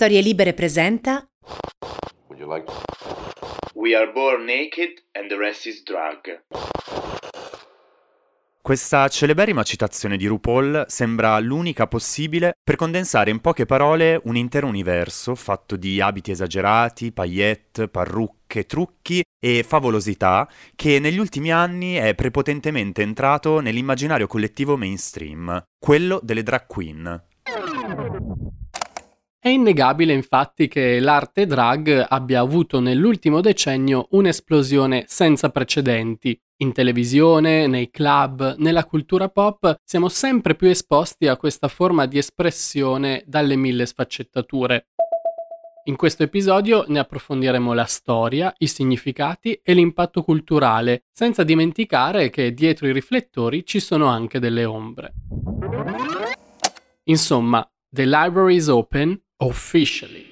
Storie Libere presenta Would you like We are born naked and the rest is drug. Questa celeberrima citazione di RuPaul sembra l'unica possibile per condensare in poche parole un intero universo fatto di abiti esagerati, paillette, parrucche, trucchi e favolosità che negli ultimi anni è prepotentemente entrato nell'immaginario collettivo mainstream, quello delle drag queen. È innegabile infatti che l'arte drag abbia avuto nell'ultimo decennio un'esplosione senza precedenti. In televisione, nei club, nella cultura pop siamo sempre più esposti a questa forma di espressione dalle mille sfaccettature. In questo episodio ne approfondiremo la storia, i significati e l'impatto culturale, senza dimenticare che dietro i riflettori ci sono anche delle ombre. Insomma, The Library is Open Officially.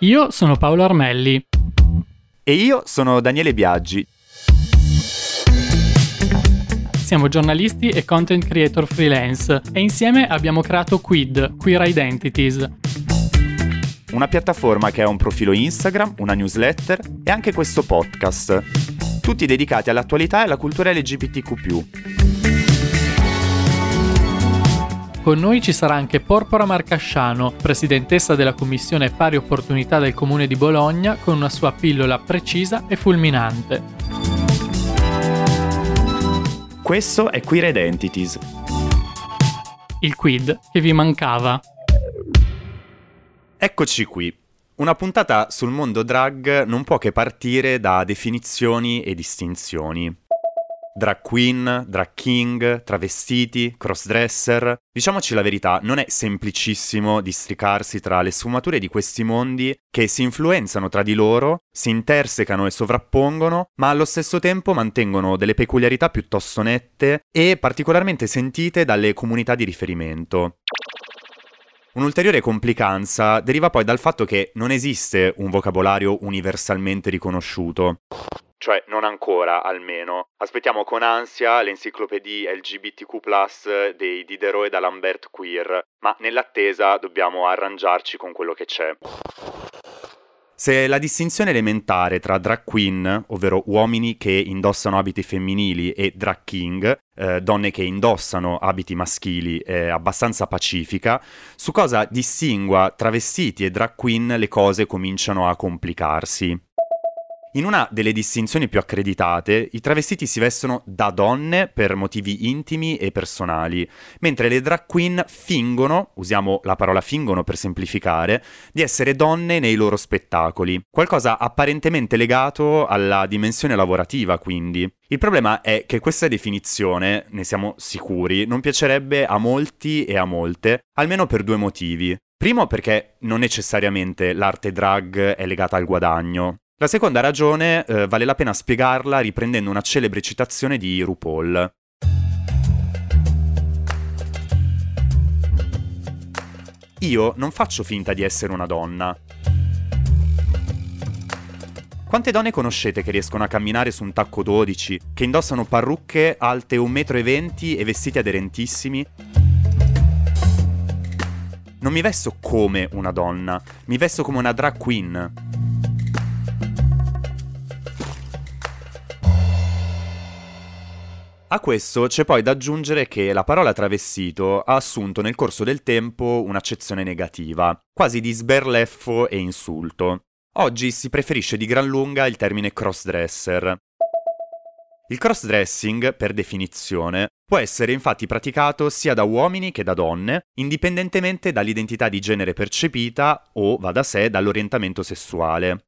Io sono Paolo Armelli. E io sono Daniele Biaggi. Siamo giornalisti e content creator freelance e insieme abbiamo creato Quid, Queer Identities. Una piattaforma che ha un profilo Instagram, una newsletter e anche questo podcast, tutti dedicati all'attualità e alla cultura LGBTQ. Con noi ci sarà anche Porpora Marcasciano, presidentessa della Commissione Pari Opportunità del Comune di Bologna, con una sua pillola precisa e fulminante. Questo è Queer Identities. Il quid che vi mancava. Eccoci qui. Una puntata sul mondo drag non può che partire da definizioni e distinzioni. Drag queen, drag king, travestiti, crossdresser. Diciamoci la verità, non è semplicissimo districarsi tra le sfumature di questi mondi che si influenzano tra di loro, si intersecano e sovrappongono, ma allo stesso tempo mantengono delle peculiarità piuttosto nette e particolarmente sentite dalle comunità di riferimento. Un'ulteriore complicanza deriva poi dal fatto che non esiste un vocabolario universalmente riconosciuto. Cioè, non ancora, almeno. Aspettiamo con ansia le enciclopedie LGBTQ+, dei Diderot e d'Alembert Queer, ma nell'attesa dobbiamo arrangiarci con quello che c'è. Se la distinzione elementare tra drag queen, ovvero uomini che indossano abiti femminili, e drag king, eh, donne che indossano abiti maschili, è abbastanza pacifica, su cosa distingua travestiti e drag queen le cose cominciano a complicarsi. In una delle distinzioni più accreditate, i travestiti si vestono da donne per motivi intimi e personali, mentre le drag queen fingono, usiamo la parola fingono per semplificare, di essere donne nei loro spettacoli, qualcosa apparentemente legato alla dimensione lavorativa quindi. Il problema è che questa definizione, ne siamo sicuri, non piacerebbe a molti e a molte, almeno per due motivi. Primo perché non necessariamente l'arte drag è legata al guadagno. La seconda ragione eh, vale la pena spiegarla riprendendo una celebre citazione di RuPaul. Io non faccio finta di essere una donna. Quante donne conoscete che riescono a camminare su un tacco 12, che indossano parrucche alte 1,20 m e vestiti aderentissimi? Non mi vesto come una donna, mi vesto come una drag queen. A questo c'è poi da aggiungere che la parola travestito ha assunto nel corso del tempo un'accezione negativa, quasi di sberleffo e insulto. Oggi si preferisce di gran lunga il termine crossdresser. Il crossdressing, per definizione, può essere infatti praticato sia da uomini che da donne, indipendentemente dall'identità di genere percepita o, va da sé, dall'orientamento sessuale.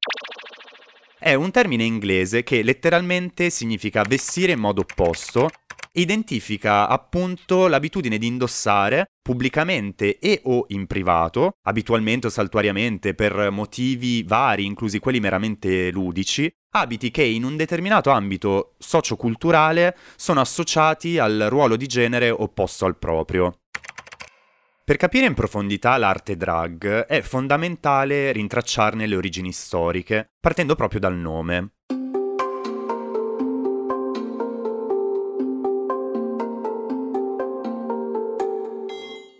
È un termine inglese che letteralmente significa vestire in modo opposto identifica appunto l'abitudine di indossare pubblicamente e o in privato, abitualmente o saltuariamente per motivi vari, inclusi quelli meramente ludici, abiti che in un determinato ambito socioculturale sono associati al ruolo di genere opposto al proprio. Per capire in profondità l'arte drag è fondamentale rintracciarne le origini storiche, partendo proprio dal nome.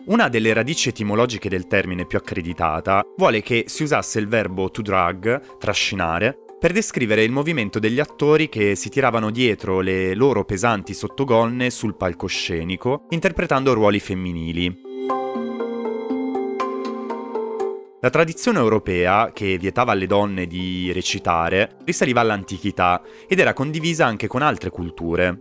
Una delle radici etimologiche del termine più accreditata vuole che si usasse il verbo to drag, trascinare, per descrivere il movimento degli attori che si tiravano dietro le loro pesanti sottogonne sul palcoscenico, interpretando ruoli femminili. La tradizione europea, che vietava alle donne di recitare, risaliva all'antichità ed era condivisa anche con altre culture.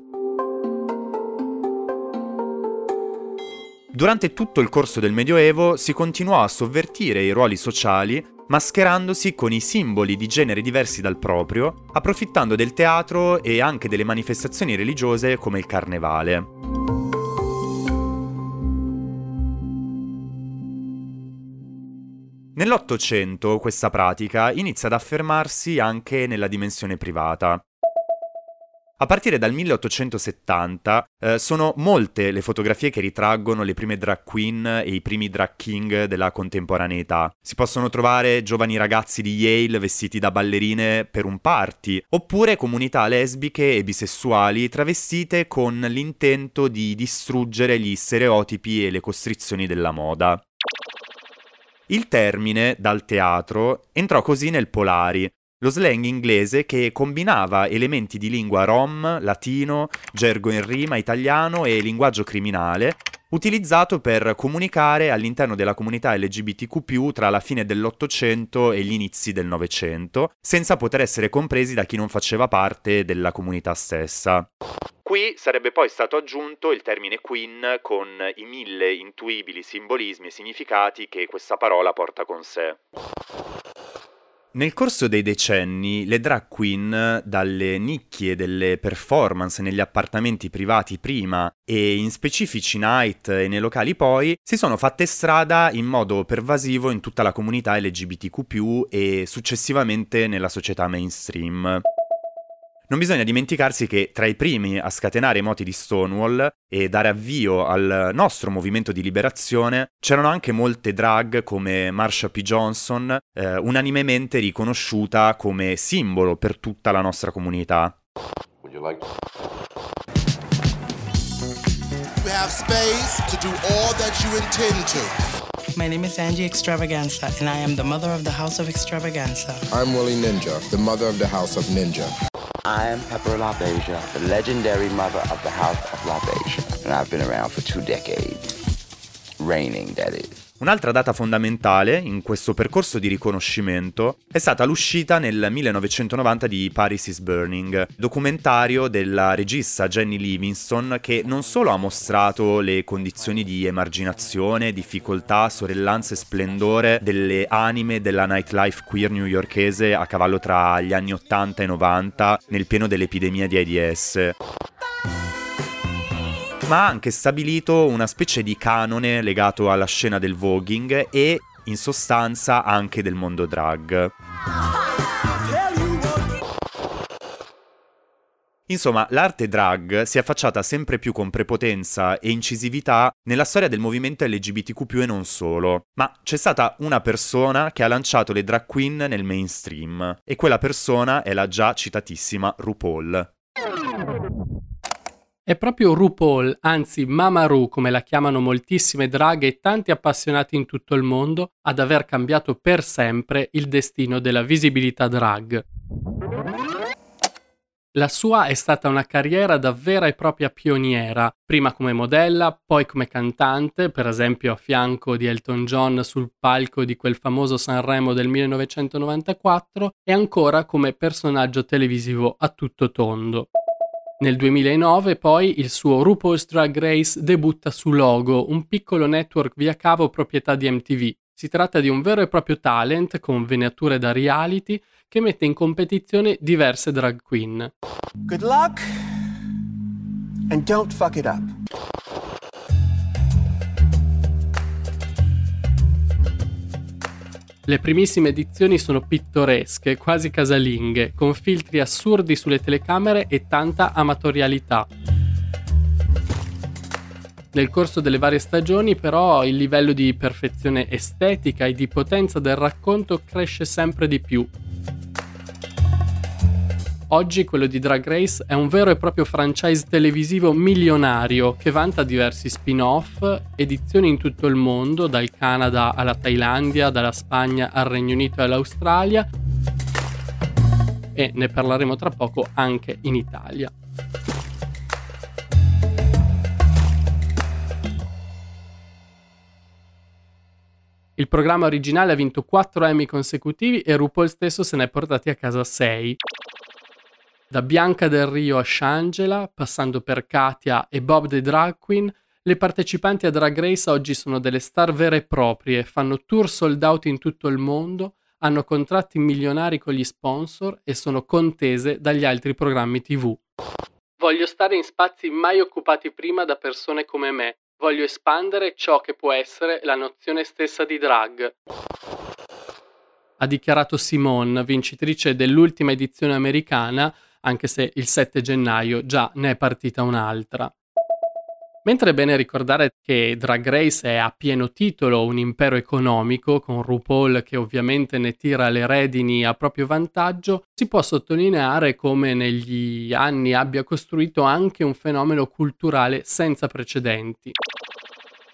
Durante tutto il corso del Medioevo si continuò a sovvertire i ruoli sociali mascherandosi con i simboli di genere diversi dal proprio, approfittando del teatro e anche delle manifestazioni religiose come il carnevale. Nell'Ottocento questa pratica inizia ad affermarsi anche nella dimensione privata. A partire dal 1870 eh, sono molte le fotografie che ritraggono le prime drag queen e i primi drag king della contemporaneità. Si possono trovare giovani ragazzi di Yale vestiti da ballerine per un party, oppure comunità lesbiche e bisessuali travestite con l'intento di distruggere gli stereotipi e le costrizioni della moda. Il termine, dal teatro, entrò così nel Polari, lo slang inglese che combinava elementi di lingua rom, latino, gergo in rima italiano e linguaggio criminale, utilizzato per comunicare all'interno della comunità LGBTQ tra la fine dell'Ottocento e gli inizi del Novecento, senza poter essere compresi da chi non faceva parte della comunità stessa. Qui sarebbe poi stato aggiunto il termine queen con i mille intuibili simbolismi e significati che questa parola porta con sé. Nel corso dei decenni, le drag queen, dalle nicchie delle performance negli appartamenti privati prima e in specifici night e nei locali poi, si sono fatte strada in modo pervasivo in tutta la comunità LGBTQ e successivamente nella società mainstream. Non bisogna dimenticarsi che tra i primi a scatenare i moti di Stonewall e dare avvio al nostro movimento di liberazione c'erano anche molte drag come Marsha P. Johnson, eh, unanimemente riconosciuta come simbolo per tutta la nostra comunità. Would you like You have space to do all that you intend to. My name is Angie Extravaganza, and I am the mother of the House of Extravaganza. I'm Willie Ninja, the mother of the House of Ninja. I am Pepper LaBeija, the legendary mother of the House of LaBeija, and I've been around for two decades. Reigning, that is. Un'altra data fondamentale in questo percorso di riconoscimento è stata l'uscita nel 1990 di Paris is Burning, documentario della regista Jenny Livingston che non solo ha mostrato le condizioni di emarginazione, difficoltà, sorellanza e splendore delle anime della nightlife queer newyorkese a cavallo tra gli anni 80 e 90 nel pieno dell'epidemia di AIDS ma ha anche stabilito una specie di canone legato alla scena del voguing e in sostanza anche del mondo drag. Insomma, l'arte drag si è affacciata sempre più con prepotenza e incisività nella storia del movimento LGBTQ e non solo, ma c'è stata una persona che ha lanciato le drag queen nel mainstream e quella persona è la già citatissima RuPaul. È proprio RuPaul, anzi Mama Ru come la chiamano moltissime draghe e tanti appassionati in tutto il mondo, ad aver cambiato per sempre il destino della visibilità drag. La sua è stata una carriera da vera e propria pioniera, prima come modella, poi come cantante, per esempio a fianco di Elton John sul palco di quel famoso Sanremo del 1994, e ancora come personaggio televisivo a tutto tondo. Nel 2009 poi il suo RuPaul's Drag Race debutta su Logo, un piccolo network via cavo proprietà di MTV. Si tratta di un vero e proprio talent con venature da reality che mette in competizione diverse drag queen. Good luck and don't fuck it up. Le primissime edizioni sono pittoresche, quasi casalinghe, con filtri assurdi sulle telecamere e tanta amatorialità. Nel corso delle varie stagioni però il livello di perfezione estetica e di potenza del racconto cresce sempre di più. Oggi quello di Drag Race è un vero e proprio franchise televisivo milionario che vanta diversi spin-off, edizioni in tutto il mondo, dal Canada alla Thailandia, dalla Spagna al Regno Unito e all'Australia e ne parleremo tra poco anche in Italia. Il programma originale ha vinto 4 Emmy consecutivi e RuPaul stesso se ne è portati a casa 6. Da Bianca del Rio a Shangela, passando per Katia e Bob the Drag Queen, le partecipanti a Drag Race oggi sono delle star vere e proprie, fanno tour sold out in tutto il mondo, hanno contratti milionari con gli sponsor e sono contese dagli altri programmi TV. Voglio stare in spazi mai occupati prima da persone come me, Voglio espandere ciò che può essere la nozione stessa di drag. Ha dichiarato Simone, vincitrice dell'ultima edizione americana, anche se il 7 gennaio già ne è partita un'altra. Mentre è bene ricordare che Drag Race è a pieno titolo un impero economico, con RuPaul che ovviamente ne tira le redini a proprio vantaggio, si può sottolineare come negli anni abbia costruito anche un fenomeno culturale senza precedenti.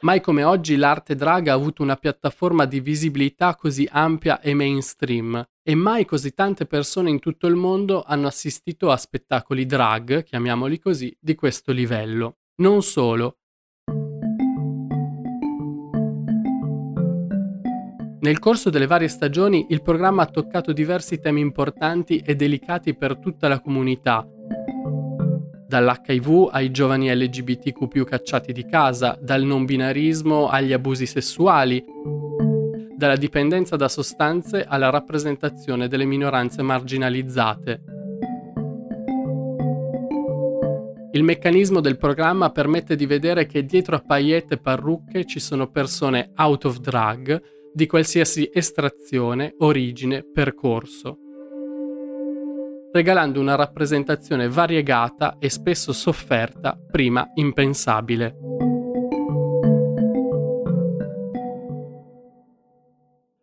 Mai come oggi l'arte drag ha avuto una piattaforma di visibilità così ampia e mainstream e mai così tante persone in tutto il mondo hanno assistito a spettacoli drag, chiamiamoli così, di questo livello. Non solo. Nel corso delle varie stagioni il programma ha toccato diversi temi importanti e delicati per tutta la comunità, dall'HIV ai giovani LGBTQ cacciati di casa, dal non binarismo agli abusi sessuali, dalla dipendenza da sostanze alla rappresentazione delle minoranze marginalizzate. Il meccanismo del programma permette di vedere che dietro a paillette e parrucche ci sono persone out of drag di qualsiasi estrazione, origine, percorso, regalando una rappresentazione variegata e spesso sofferta, prima impensabile.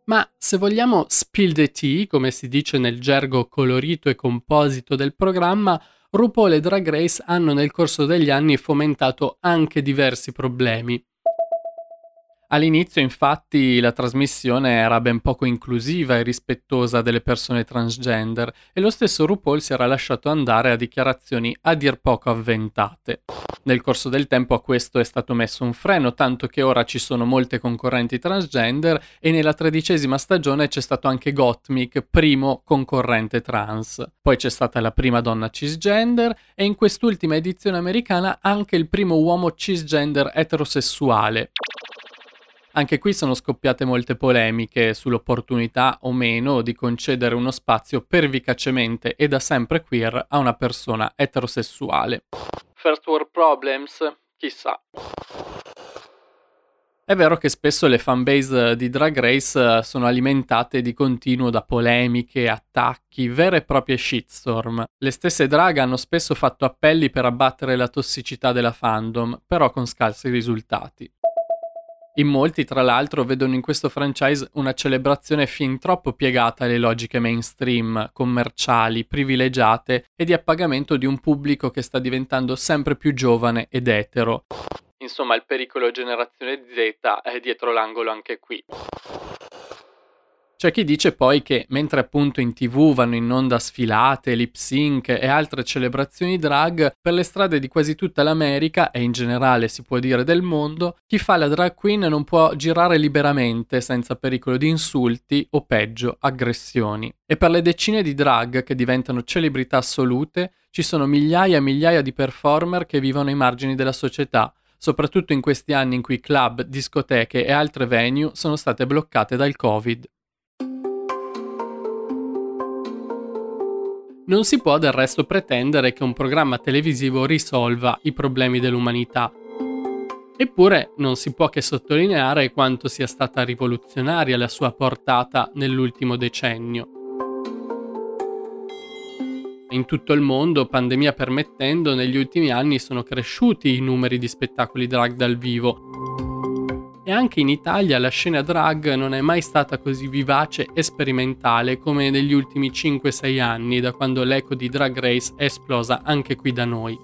Ma se vogliamo spill the tea, come si dice nel gergo colorito e composito del programma, RuPaul e Drag Race hanno nel corso degli anni fomentato anche diversi problemi. All'inizio infatti la trasmissione era ben poco inclusiva e rispettosa delle persone transgender e lo stesso RuPaul si era lasciato andare a dichiarazioni a dir poco avventate. Nel corso del tempo a questo è stato messo un freno, tanto che ora ci sono molte concorrenti transgender e nella tredicesima stagione c'è stato anche Gottmik, primo concorrente trans. Poi c'è stata la prima donna cisgender e in quest'ultima edizione americana anche il primo uomo cisgender eterosessuale. Anche qui sono scoppiate molte polemiche sull'opportunità o meno di concedere uno spazio pervicacemente e da sempre queer a una persona eterosessuale. First world problems? Chissà. È vero che spesso le fanbase di Drag Race sono alimentate di continuo da polemiche, attacchi, vere e proprie shitstorm. Le stesse drag hanno spesso fatto appelli per abbattere la tossicità della fandom, però con scarsi risultati. In molti, tra l'altro, vedono in questo franchise una celebrazione fin troppo piegata alle logiche mainstream, commerciali, privilegiate e di appagamento di un pubblico che sta diventando sempre più giovane ed etero. Insomma, il pericolo generazione Z è dietro l'angolo anche qui. C'è chi dice poi che mentre appunto in tv vanno in onda sfilate, lip sync e altre celebrazioni drag, per le strade di quasi tutta l'America e in generale si può dire del mondo, chi fa la drag queen non può girare liberamente senza pericolo di insulti o peggio aggressioni. E per le decine di drag che diventano celebrità assolute ci sono migliaia e migliaia di performer che vivono ai margini della società, soprattutto in questi anni in cui club, discoteche e altre venue sono state bloccate dal Covid. Non si può del resto pretendere che un programma televisivo risolva i problemi dell'umanità. Eppure non si può che sottolineare quanto sia stata rivoluzionaria la sua portata nell'ultimo decennio. In tutto il mondo, pandemia permettendo, negli ultimi anni sono cresciuti i numeri di spettacoli drag dal vivo, e anche in Italia la scena drag non è mai stata così vivace e sperimentale come negli ultimi 5-6 anni, da quando l'eco di Drag Race è esplosa anche qui da noi.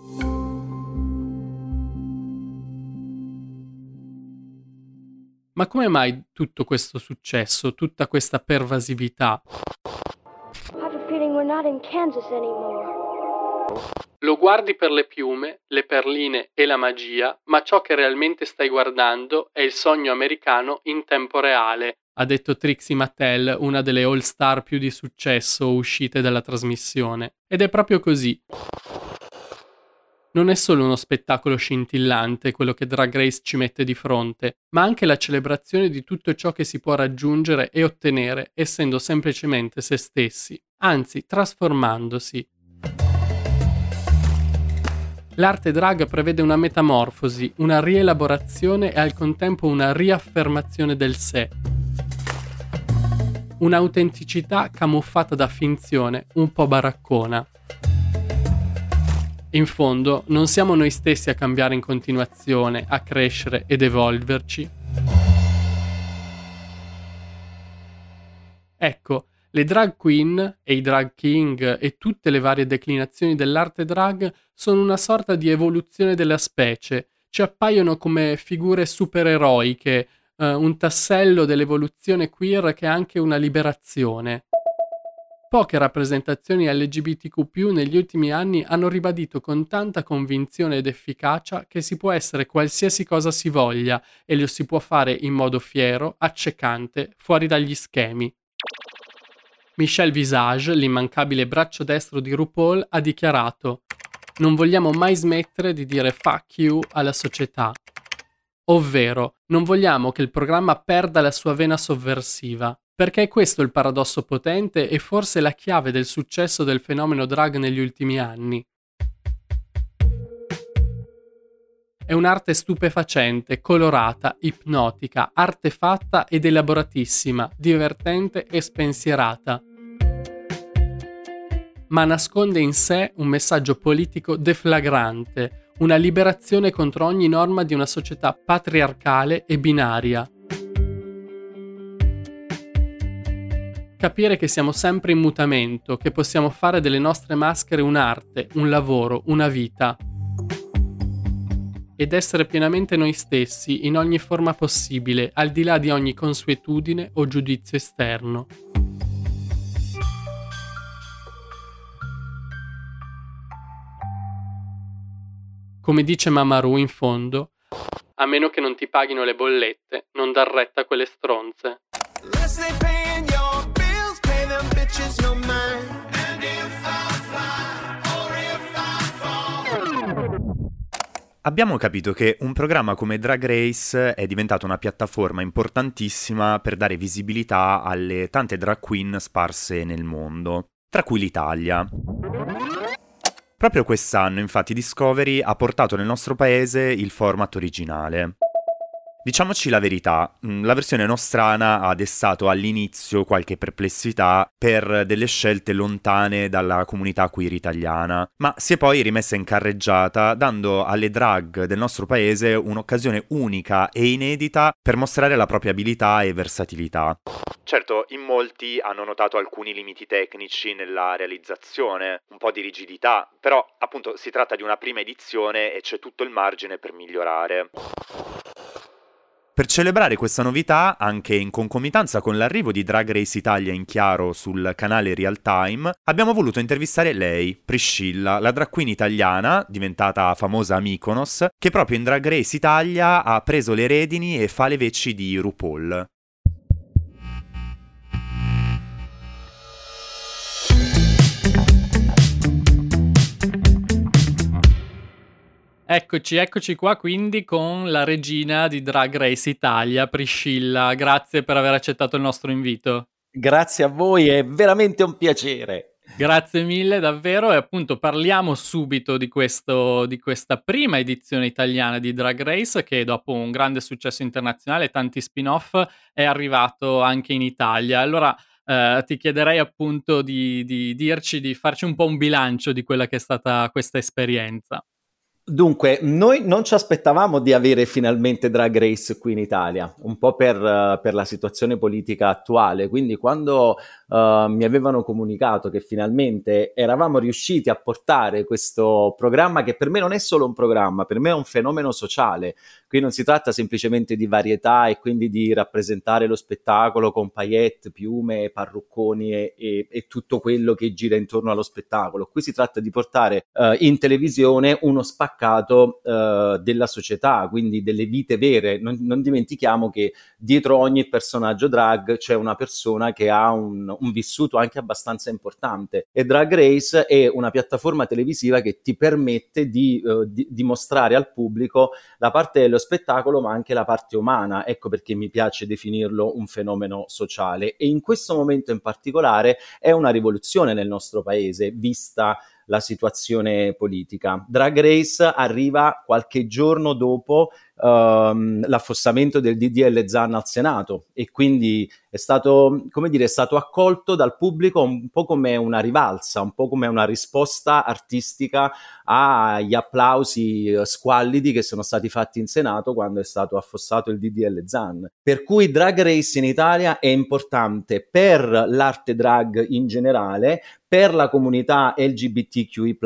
Ma come mai tutto questo successo, tutta questa pervasività? I have a feeling we're not in Kansas anymore. Lo guardi per le piume, le perline e la magia, ma ciò che realmente stai guardando è il sogno americano in tempo reale, ha detto Trixie Mattel, una delle all-star più di successo uscite dalla trasmissione. Ed è proprio così. Non è solo uno spettacolo scintillante quello che Drag Race ci mette di fronte, ma anche la celebrazione di tutto ciò che si può raggiungere e ottenere essendo semplicemente se stessi, anzi trasformandosi. L'arte drag prevede una metamorfosi, una rielaborazione e al contempo una riaffermazione del sé. Un'autenticità camuffata da finzione un po' baraccona. In fondo, non siamo noi stessi a cambiare in continuazione, a crescere ed evolverci? Ecco, le drag queen e i drag king e tutte le varie declinazioni dell'arte drag sono una sorta di evoluzione della specie, ci appaiono come figure supereroiche, eh, un tassello dell'evoluzione queer che è anche una liberazione. Poche rappresentazioni LGBTQ negli ultimi anni hanno ribadito con tanta convinzione ed efficacia che si può essere qualsiasi cosa si voglia e lo si può fare in modo fiero, accecante, fuori dagli schemi. Michel Visage, l'immancabile braccio destro di RuPaul, ha dichiarato Non vogliamo mai smettere di dire fuck you alla società. Ovvero, non vogliamo che il programma perda la sua vena sovversiva. Perché è questo il paradosso potente e forse la chiave del successo del fenomeno drag negli ultimi anni. È un'arte stupefacente, colorata, ipnotica, artefatta ed elaboratissima, divertente e spensierata ma nasconde in sé un messaggio politico deflagrante, una liberazione contro ogni norma di una società patriarcale e binaria. Capire che siamo sempre in mutamento, che possiamo fare delle nostre maschere un'arte, un lavoro, una vita. Ed essere pienamente noi stessi in ogni forma possibile, al di là di ogni consuetudine o giudizio esterno. Come dice Mamaru in fondo, a meno che non ti paghino le bollette, non dar retta a quelle stronze. Abbiamo capito che un programma come Drag Race è diventato una piattaforma importantissima per dare visibilità alle tante drag queen sparse nel mondo, tra cui l'Italia. Proprio quest'anno, infatti, Discovery ha portato nel nostro paese il format originale. Diciamoci la verità, mm, la versione nostrana ha destato all'inizio qualche perplessità per delle scelte lontane dalla comunità queer italiana, ma si è poi rimessa in carreggiata dando alle drag del nostro paese un'occasione unica e inedita per mostrare la propria abilità e versatilità. Certo, in molti hanno notato alcuni limiti tecnici nella realizzazione, un po' di rigidità, però appunto si tratta di una prima edizione e c'è tutto il margine per migliorare. Per celebrare questa novità, anche in concomitanza con l'arrivo di Drag Race Italia in chiaro sul canale Real Time, abbiamo voluto intervistare lei, Priscilla, la drag queen italiana, diventata famosa a Mykonos, che proprio in Drag Race Italia ha preso le redini e fa le veci di RuPaul. Eccoci, eccoci qua quindi con la regina di Drag Race Italia, Priscilla. Grazie per aver accettato il nostro invito. Grazie a voi, è veramente un piacere. Grazie mille davvero e appunto parliamo subito di, questo, di questa prima edizione italiana di Drag Race che dopo un grande successo internazionale e tanti spin-off è arrivato anche in Italia. Allora eh, ti chiederei appunto di, di dirci, di farci un po' un bilancio di quella che è stata questa esperienza. Dunque, noi non ci aspettavamo di avere finalmente Drag Race qui in Italia, un po' per, uh, per la situazione politica attuale. Quindi, quando uh, mi avevano comunicato che finalmente eravamo riusciti a portare questo programma, che per me non è solo un programma, per me è un fenomeno sociale. Qui non si tratta semplicemente di varietà e quindi di rappresentare lo spettacolo con paillette, piume, parrucconi e, e, e tutto quello che gira intorno allo spettacolo. Qui si tratta di portare uh, in televisione uno spaccato eh, della società, quindi delle vite vere. Non, non, dimentichiamo che dietro ogni personaggio drag c'è una persona che ha un, un vissuto anche abbastanza importante e Drag Race è una piattaforma televisiva che ti permette di, uh, di, di mostrare al pubblico la parte dello spettacolo ma anche la parte umana. Ecco perché mi piace definirlo un fenomeno sociale e in questo momento in particolare è una rivoluzione nel nostro paese vista la situazione politica. Drag Race arriva qualche giorno dopo um, l'affossamento del DDL Zan al Senato e quindi è stato, dire, è stato accolto dal pubblico un po' come una rivalsa, un po' come una risposta artistica agli applausi squallidi che sono stati fatti in Senato quando è stato affossato il DDL Zan. Per cui Drag Race in Italia è importante per l'arte drag in generale, per la comunità LGBTQI,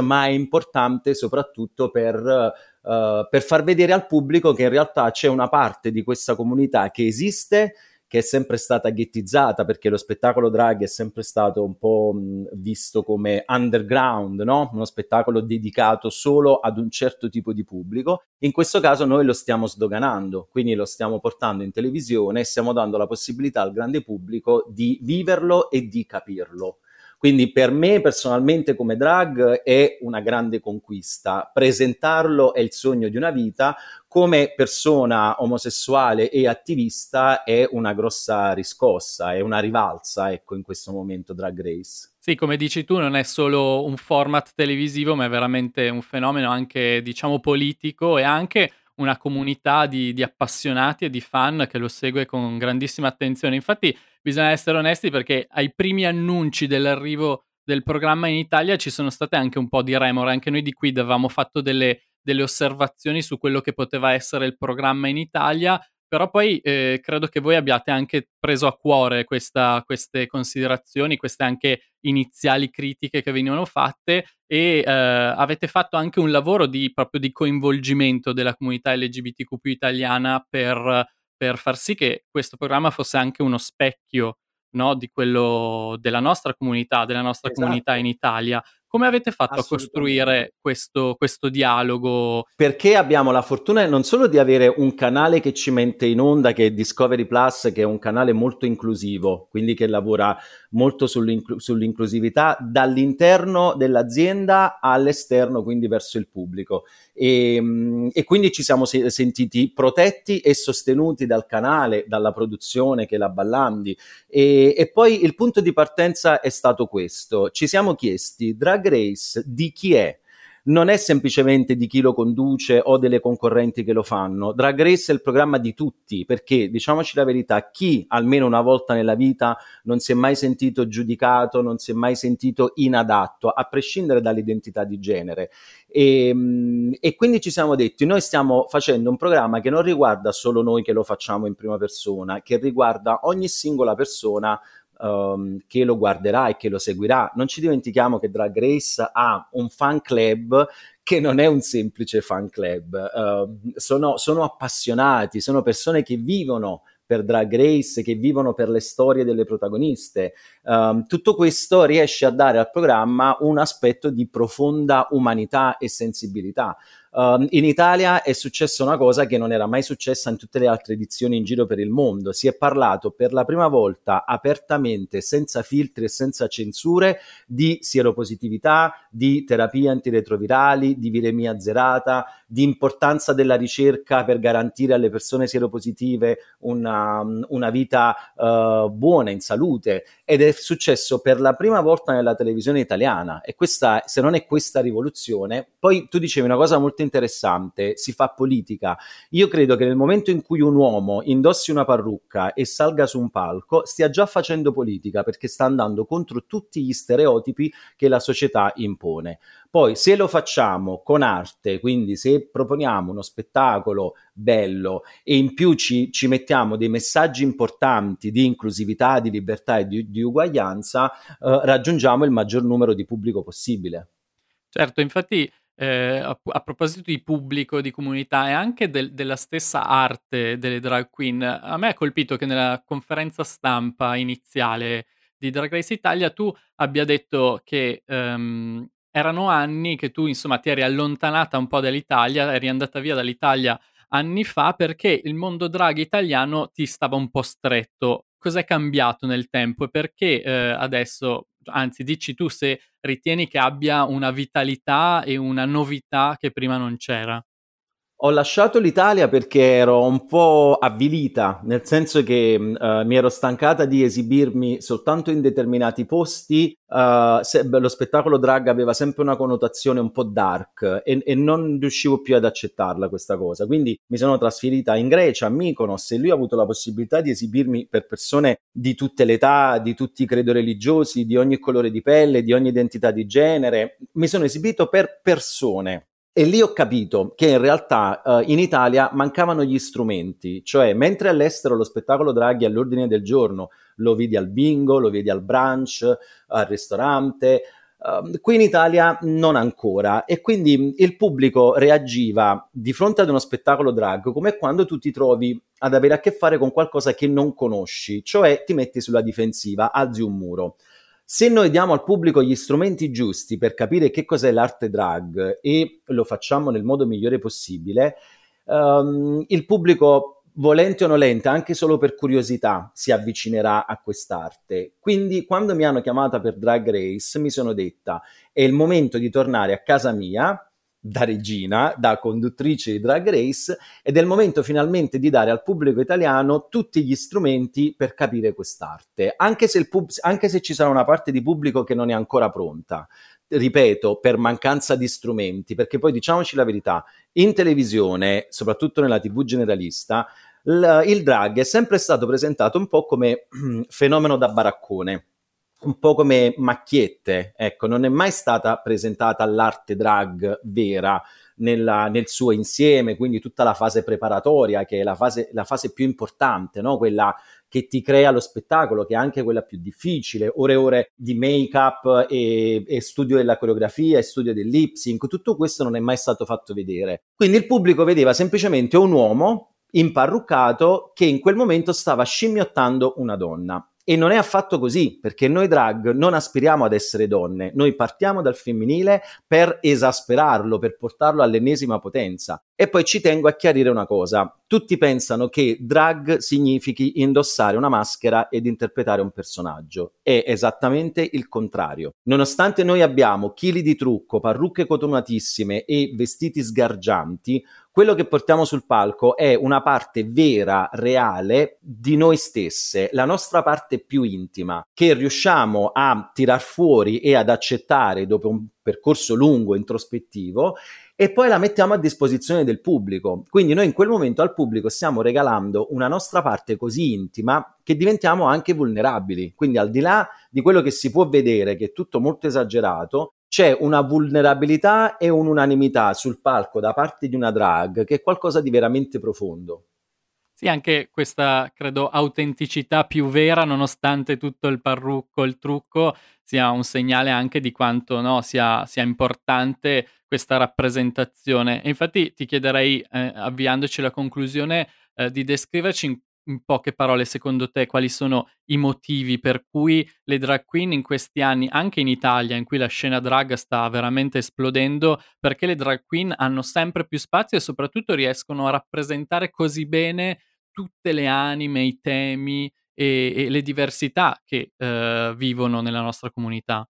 ma è importante soprattutto per uh, per far vedere al pubblico che in realtà c'è una parte di questa comunità che esiste, che è sempre stata ghettizzata perché lo spettacolo drag è sempre stato un po' mh, visto come underground, no? uno spettacolo dedicato solo ad un certo tipo di pubblico. In questo caso noi lo stiamo sdoganando, quindi lo stiamo portando in televisione e stiamo dando la possibilità al grande pubblico di viverlo e di capirlo. Quindi per me personalmente come drag è una grande conquista. Presentarlo è il sogno di una vita, come persona omosessuale e attivista è una grossa riscossa, è una rivalsa, ecco, in questo momento Drag Race. Sì, come dici tu, non è solo un format televisivo, ma è veramente un fenomeno anche, diciamo, politico e anche una comunità di, di appassionati e di fan che lo segue con grandissima attenzione. Infatti, bisogna essere onesti perché ai primi annunci dell'arrivo del programma in Italia ci sono state anche un po' di remore, anche noi di qui avevamo fatto delle, delle osservazioni su quello che poteva essere il programma in Italia, però poi eh, credo che voi abbiate anche preso a cuore questa, queste considerazioni, queste anche iniziali critiche che venivano fatte e eh, avete fatto anche un lavoro di, proprio di coinvolgimento della comunità LGBTQ italiana per per far sì che questo programma fosse anche uno specchio no, di quello della nostra comunità, della nostra esatto. comunità in Italia. Come avete fatto a costruire questo, questo, dialogo? Perché abbiamo la fortuna non solo di avere un canale che ci mette in onda, che è Discovery Plus, che è un canale molto inclusivo, quindi che lavora molto sull'inclu- sull'inclusività dall'interno dell'azienda all'esterno, quindi verso il pubblico. E, ehm, e quindi ci siamo se- sentiti protetti e sostenuti dal canale, dalla produzione che è la Ballandi. E, e poi il punto di partenza è stato questo. Ci siamo chiesti, Drag Race di chi è? non è semplicemente di chi lo conduce o delle concorrenti che lo fanno. Drag Race è il programma di tutti, perché diciamoci la verità, chi almeno una volta nella vita non si è mai sentito giudicato, non si è mai sentito inadatto, a prescindere dall'identità di genere. E, ehm, e quindi ci siamo detti, noi stiamo facendo un programma che non riguarda solo noi che lo facciamo in prima persona, che riguarda ogni singola persona um, che lo guarderà e che lo seguirà. Non ci dimentichiamo che Drag Race ha un fan club che non è un semplice fan club, uh, sono, sono appassionati, sono persone che vivono per Drag Race, che vivono per le storie delle protagoniste. Um, tutto questo riesce a dare al programma un aspetto di profonda umanità e sensibilità. Um, in Italia è successa una cosa che non era mai successa in tutte le altre edizioni in giro per il mondo. Si è parlato per la prima volta apertamente, senza filtri e senza censure, di sieropositività, di terapie antiretrovirali, di viremia zerata, di importanza della ricerca per garantire alle persone sieropositive una, una vita uh, buona, in salute. Ed è successo per la prima volta nella televisione italiana. E questa, se non è questa rivoluzione, poi tu dicevi una cosa molto interessante, si fa politica. Io credo che nel momento in cui un uomo indossi una parrucca e salga su un palco, stia già facendo politica perché sta andando contro tutti gli stereotipi che la società impone. Poi se lo facciamo con arte, quindi se proponiamo uno spettacolo bello e in più ci, ci mettiamo dei messaggi importanti di inclusività, di libertà e di, di uguaglianza, eh, raggiungiamo il maggior numero di pubblico possibile. Certo, infatti eh, a, a, proposito di pubblico, di comunità e anche del, della stessa arte delle drag queen, a me ha colpito che nella conferenza stampa iniziale di Drag Race Italia tu abbia detto che um, erano anni che tu insomma ti eri allontanata un po' dall'Italia, eri andata via dall'Italia anni fa perché il mondo drag italiano ti stava un po' stretto. Cos'è cambiato nel tempo e perché eh, adesso, anzi dici tu se ritieni che abbia una vitalità e una novità che prima non c'era? Ho lasciato l'Italia perché ero un po' avvilita, nel senso che uh, mi ero stancata di esibirmi soltanto in determinati posti. Uh, se, beh, lo spettacolo drag aveva sempre una connotazione un po' dark e, e, non riuscivo più ad accettarla questa cosa. Quindi mi sono trasferita in Grecia, a Mykonos, e lui ha avuto la possibilità di esibirmi per persone di tutte le età, di tutti i credo religiosi, di ogni colore di pelle, di ogni identità di genere. Mi sono esibito per persone e lì ho capito che in realtà uh, in Italia mancavano gli strumenti, cioè mentre all'estero lo spettacolo Draghi all'ordine del giorno lo vedi al bingo, lo vedi al brunch, al ristorante, uh, qui in Italia non ancora e quindi il pubblico reagiva di fronte ad uno spettacolo drag come quando tu ti trovi ad avere a che fare con qualcosa che non conosci, cioè ti metti sulla difensiva, alzi un muro. Se noi diamo al pubblico gli strumenti giusti per capire che cos'è l'arte drag e lo facciamo nel modo migliore possibile, um, il pubblico, volente o nolente, anche solo per curiosità, si avvicinerà a quest'arte. Quindi, quando mi hanno chiamata per Drag Race, mi sono detta: è il momento di tornare a casa mia da regina, da conduttrice di Drag Race, ed è il momento finalmente di dare al pubblico italiano tutti gli strumenti per capire quest'arte, anche se, pub- anche se ci sarà una parte di pubblico che non è ancora pronta. Ripeto, per mancanza di strumenti, perché poi diciamoci la verità, in televisione, soprattutto nella TV generalista, l- il drag è sempre stato presentato un po' come fenomeno da baraccone un po' come macchiette, ecco, non è mai stata presentata l'arte drag vera nella, nel suo insieme, quindi tutta la fase preparatoria, che è la fase, la fase più importante, no? quella che ti crea lo spettacolo, che è anche quella più difficile, ore e ore di make-up e, e studio della coreografia e studio del lip sync, tutto questo non è mai stato fatto vedere. Quindi il pubblico vedeva semplicemente un uomo imparruccato che in quel momento stava scimmiottando una donna. E non è affatto così, perché noi drag non aspiriamo ad essere donne, noi partiamo dal femminile per esasperarlo, per portarlo all'ennesima potenza. E poi ci tengo a chiarire una cosa. Tutti pensano che drag significhi indossare una maschera ed interpretare un personaggio. È esattamente il contrario. Nonostante noi abbiamo chili di trucco, parrucche cotonatissime e vestiti sgargianti, quello che portiamo sul palco è una parte vera, reale di noi stesse, la nostra parte più intima, che riusciamo a tirar fuori e ad accettare dopo un percorso lungo, introspettivo, e poi la mettiamo a disposizione del pubblico. Quindi noi in quel momento al pubblico stiamo regalando una nostra parte così intima che diventiamo anche vulnerabili. Quindi al di là di quello che si può vedere, che è tutto molto esagerato, c'è una vulnerabilità e un'unanimità sul palco da parte di una drag che è qualcosa di veramente profondo. Sì, anche questa, credo, autenticità più vera, nonostante tutto il parrucco, il trucco, sia un segnale anche di quanto no, sia, sia, importante questa rappresentazione. E infatti ti chiederei, eh, avviandoci alla conclusione, eh, di descriverci in, in, poche parole, secondo te, quali sono i motivi per cui le drag queen in questi anni, anche in Italia, in cui la scena drag sta veramente esplodendo, perché le drag queen hanno sempre più spazio e soprattutto riescono a rappresentare così bene tutte le anime, i temi e, e le diversità che eh, vivono nella nostra comunità.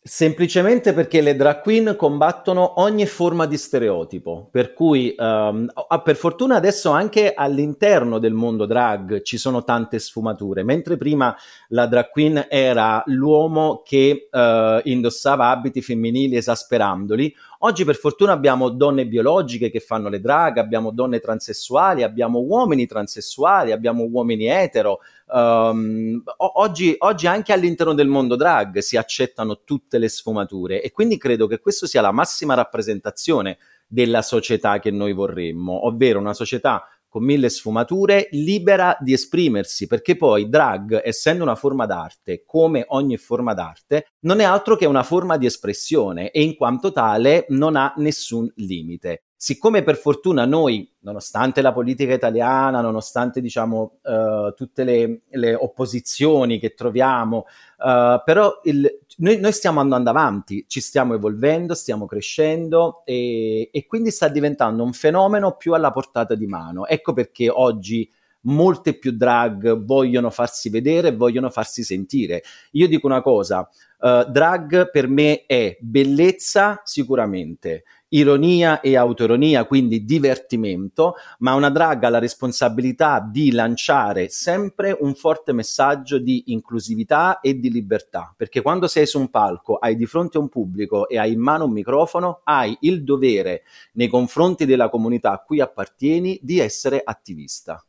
Semplicemente perché le drag queen combattono ogni forma di stereotipo, per cui um, per fortuna adesso anche all'interno del mondo drag ci sono tante sfumature, mentre prima la drag queen era l'uomo che uh, indossava abiti femminili esasperandoli, Oggi per fortuna abbiamo donne biologiche che fanno le drag, abbiamo donne transessuali, abbiamo uomini transessuali, abbiamo uomini etero. Um, oggi, oggi anche all'interno del mondo drag si accettano tutte le sfumature e quindi credo che questo sia la massima rappresentazione della società che noi vorremmo, ovvero una società con mille sfumature, libera di esprimersi, perché poi drag, essendo una forma d'arte, come ogni forma d'arte, non è altro che una forma di espressione e in quanto tale non ha nessun limite. Siccome per fortuna noi, nonostante la politica italiana, nonostante diciamo uh, tutte le, le, opposizioni che troviamo, uh, però il, noi, noi, stiamo andando avanti, ci stiamo evolvendo, stiamo crescendo e, e quindi sta diventando un fenomeno più alla portata di mano. Ecco perché oggi molte più drag vogliono farsi vedere, vogliono farsi sentire. Io dico una cosa, uh, drag per me è bellezza sicuramente, ironia e autoironia, quindi divertimento, ma una drag ha la responsabilità di lanciare sempre un forte messaggio di inclusività e di libertà, perché quando sei su un palco, hai di fronte un pubblico e hai in mano un microfono, hai il dovere nei confronti della comunità a cui appartieni di essere attivista.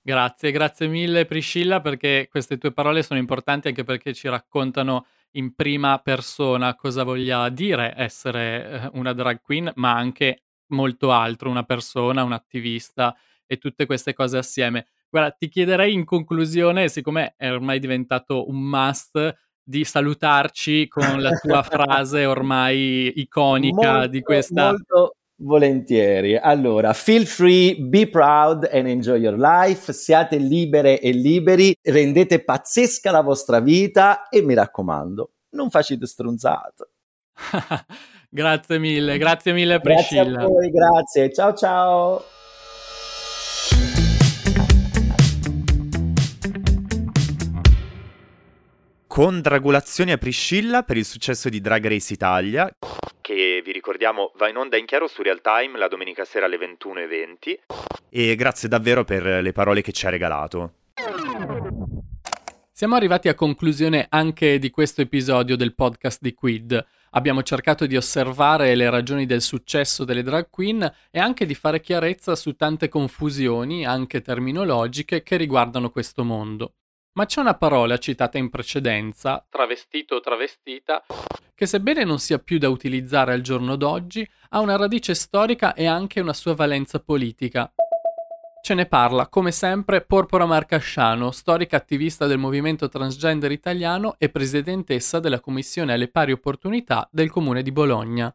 Grazie, grazie mille Priscilla perché queste tue parole sono importanti anche perché ci raccontano in prima persona cosa voglia dire essere eh, una drag queen, ma anche molto altro, una persona, un attivista e tutte queste cose assieme. Guarda, ti chiederei in conclusione, siccome è ormai diventato un must, di salutarci con la tua frase ormai iconica molto, di questa... Molto volentieri. Allora, feel free, be proud and enjoy your life. Siate libere e liberi, rendete pazzesca la vostra vita e mi raccomando, non facete stronzate. grazie mille, grazie mille Priscilla. Grazie a voi, grazie. Ciao ciao. Congratulazioni a Priscilla per il successo di Drag Race Italia, che vi ricordiamo va in onda in chiaro su Real Time la domenica sera alle 21.20. E grazie davvero per le parole che ci ha regalato. Siamo arrivati a conclusione anche di questo episodio del podcast di Quid. Abbiamo cercato di osservare le ragioni del successo delle drag queen e anche di fare chiarezza su tante confusioni, anche terminologiche, che riguardano questo mondo. Ma c'è una parola citata in precedenza, travestito o travestita, che sebbene non sia più da utilizzare al giorno d'oggi, ha una radice storica e anche una sua valenza politica. Ce ne parla, come sempre, Porpora Marcasciano, storica attivista del movimento transgender italiano e presidentessa della Commissione alle pari opportunità del Comune di Bologna.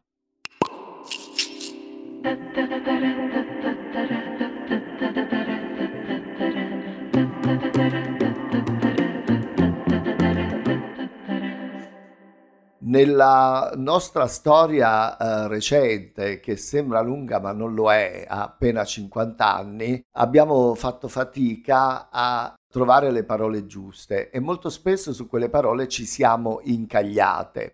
Nella nostra storia eh, recente, che sembra lunga ma non lo è, ha appena 50 anni, abbiamo fatto fatica a trovare le parole giuste e molto spesso su quelle parole ci siamo incagliate.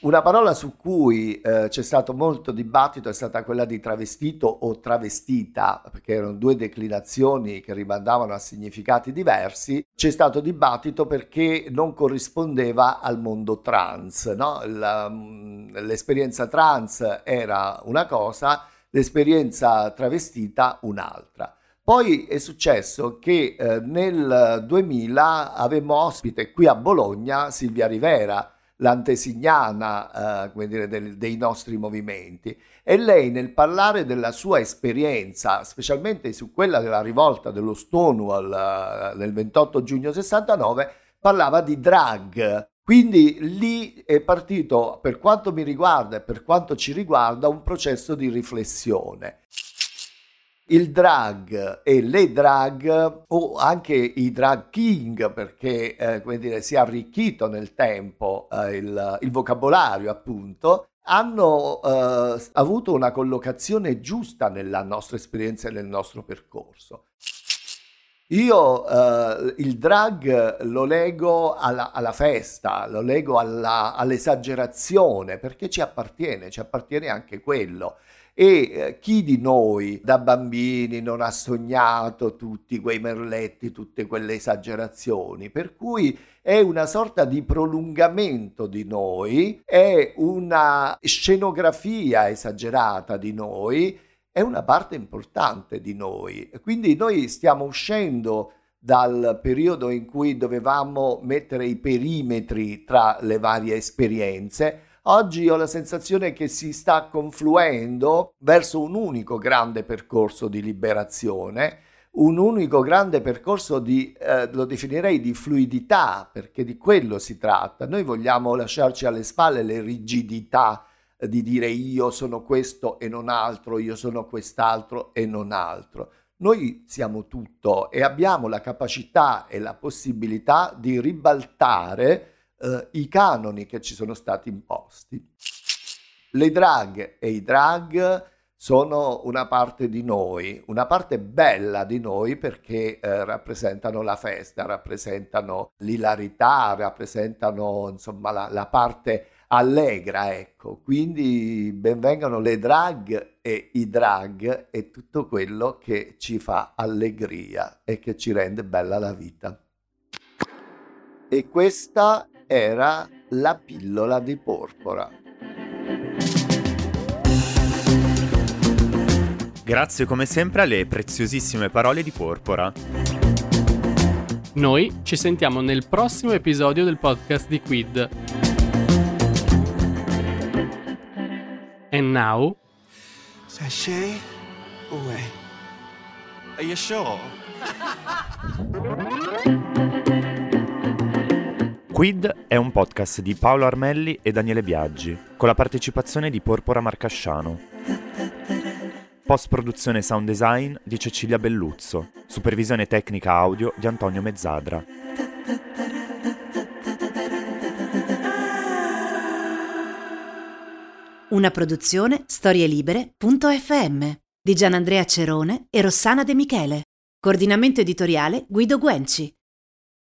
Una parola su cui eh, c'è stato molto dibattito è stata quella di travestito o travestita, perché erano due declinazioni che rimandavano a significati diversi. C'è stato dibattito perché non corrispondeva al mondo trans. No? La, mm, l'esperienza trans era una cosa, l'esperienza travestita un'altra. Poi è successo che eh, nel 2000 avevamo ospite qui a Bologna Silvia Rivera, l'antesignana eh, dire, del, dei nostri movimenti e lei nel parlare della sua esperienza, specialmente su quella della rivolta dello Stonewall eh, del 28 giugno 69, parlava di drag. Quindi lì è partito, per quanto mi riguarda e per quanto ci riguarda, un processo di riflessione il drag e le drag o anche i drag king perché eh, come dire, si è arricchito nel tempo eh, il, il, vocabolario appunto hanno eh, avuto una collocazione giusta nella nostra esperienza e nel nostro percorso. Io eh, il drag lo leggo alla, alla festa, lo leggo alla, all'esagerazione perché ci appartiene, ci appartiene anche quello e eh, chi di noi da bambini non ha sognato tutti quei merletti, tutte quelle esagerazioni, per cui è una sorta di prolungamento di noi, è una scenografia esagerata di noi, è una parte importante di noi. Quindi noi stiamo uscendo dal periodo in cui dovevamo mettere i perimetri tra le varie esperienze Oggi ho la sensazione che si sta confluendo verso un unico grande percorso di liberazione, un unico grande percorso di, eh, lo definirei di fluidità, perché di quello si tratta. Noi vogliamo lasciarci alle spalle le rigidità di dire io sono questo e non altro, io sono quest'altro e non altro. Noi siamo tutto e abbiamo la capacità e la possibilità di ribaltare eh, i canoni che ci sono stati imposti. Le drag e i drag sono una parte di noi, una parte bella di noi perché eh, rappresentano la festa, rappresentano l'ilarità, rappresentano insomma la, la parte allegra, ecco. Quindi benvengano le drag e i drag e tutto quello che ci fa allegria e che ci rende bella la vita. E questa era la pillola di porpora. Grazie come sempre alle preziosissime parole di Porpora. Noi ci sentiamo nel prossimo episodio del podcast di Quid. And now... Sachet away. Are you sure? Quid è un podcast di Paolo Armelli e Daniele Biaggi, con la partecipazione di Porpora Marcasciano. Post produzione sound design di Cecilia Belluzzo, supervisione tecnica audio di Antonio Mezzadra. Una produzione storielibere.fm di Gianandrea Cerone e Rossana De Michele. Coordinamento editoriale Guido Guenci.